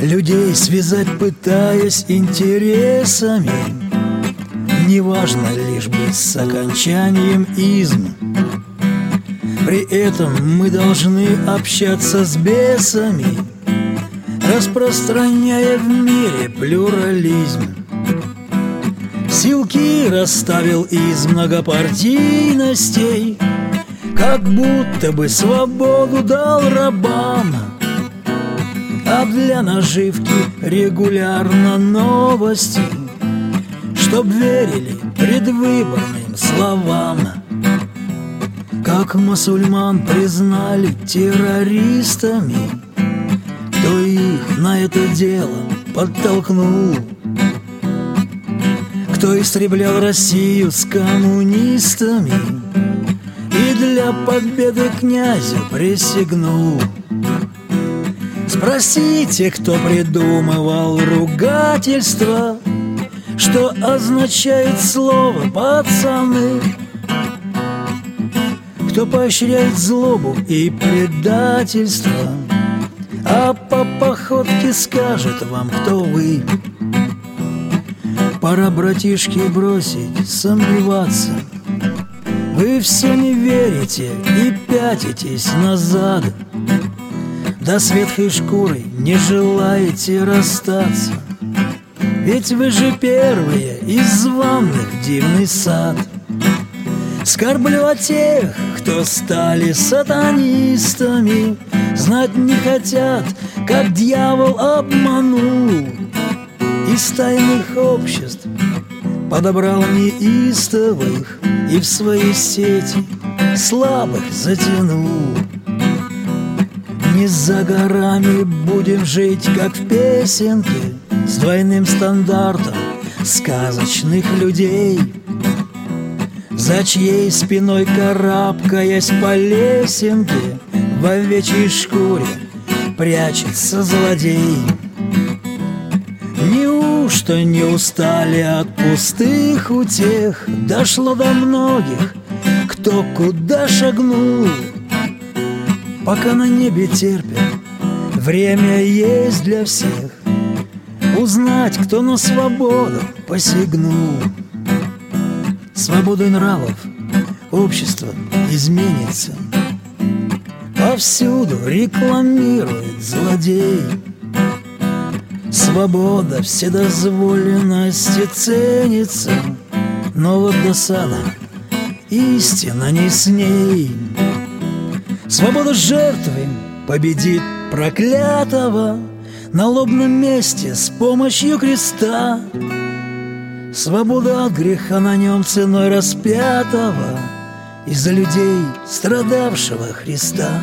Людей связать пытаясь интересами. Неважно лишь бы с окончанием изм. При этом мы должны общаться с бесами Распространяя в мире плюрализм. Силки расставил из многопартийностей Как будто бы свободу дал рабам А для наживки регулярно новости Чтоб верили предвыборным словам. Как мусульман признали террористами Кто их на это дело подтолкнул. Кто истреблял Россию с коммунистами И для победы князю присягнул Спросите, кто придумывал ругательство Что означает слово «пацаны» Кто поощряет злобу и предательство А по походке скажет вам, кто вы. Пора, братишки, бросить, сомневаться. Вы все не верите и пятитесь назад До светхой шкуры не желаете расстаться. Ведь вы же первые из званных дивный сад. Скорблю о тех, кто стали сатанистами. Знать не хотят, как дьявол обманул. Из тайных обществ Подобрал неистовых и в свои сети Слабых затянул Не за горами будем жить, как в песенке С двойным стандартом сказочных людей. За чьей спиной карабкаясь по лесенке В овечьей шкуре прячется злодей. Неужто не устали от пустых утех? Дошло до многих, кто куда шагнул Пока на небе терпят, время есть для всех. Узнать, кто на свободу посягнул. Свободой нравов общество изменится. Повсюду рекламирует злодей. Свобода, вседозволенность и ценится Но вот досада, истина не с ней Свобода жертвы победит проклятого На лобном месте с помощью креста. Свобода от греха на нем ценой распятого Из-за людей, страдавшего Христа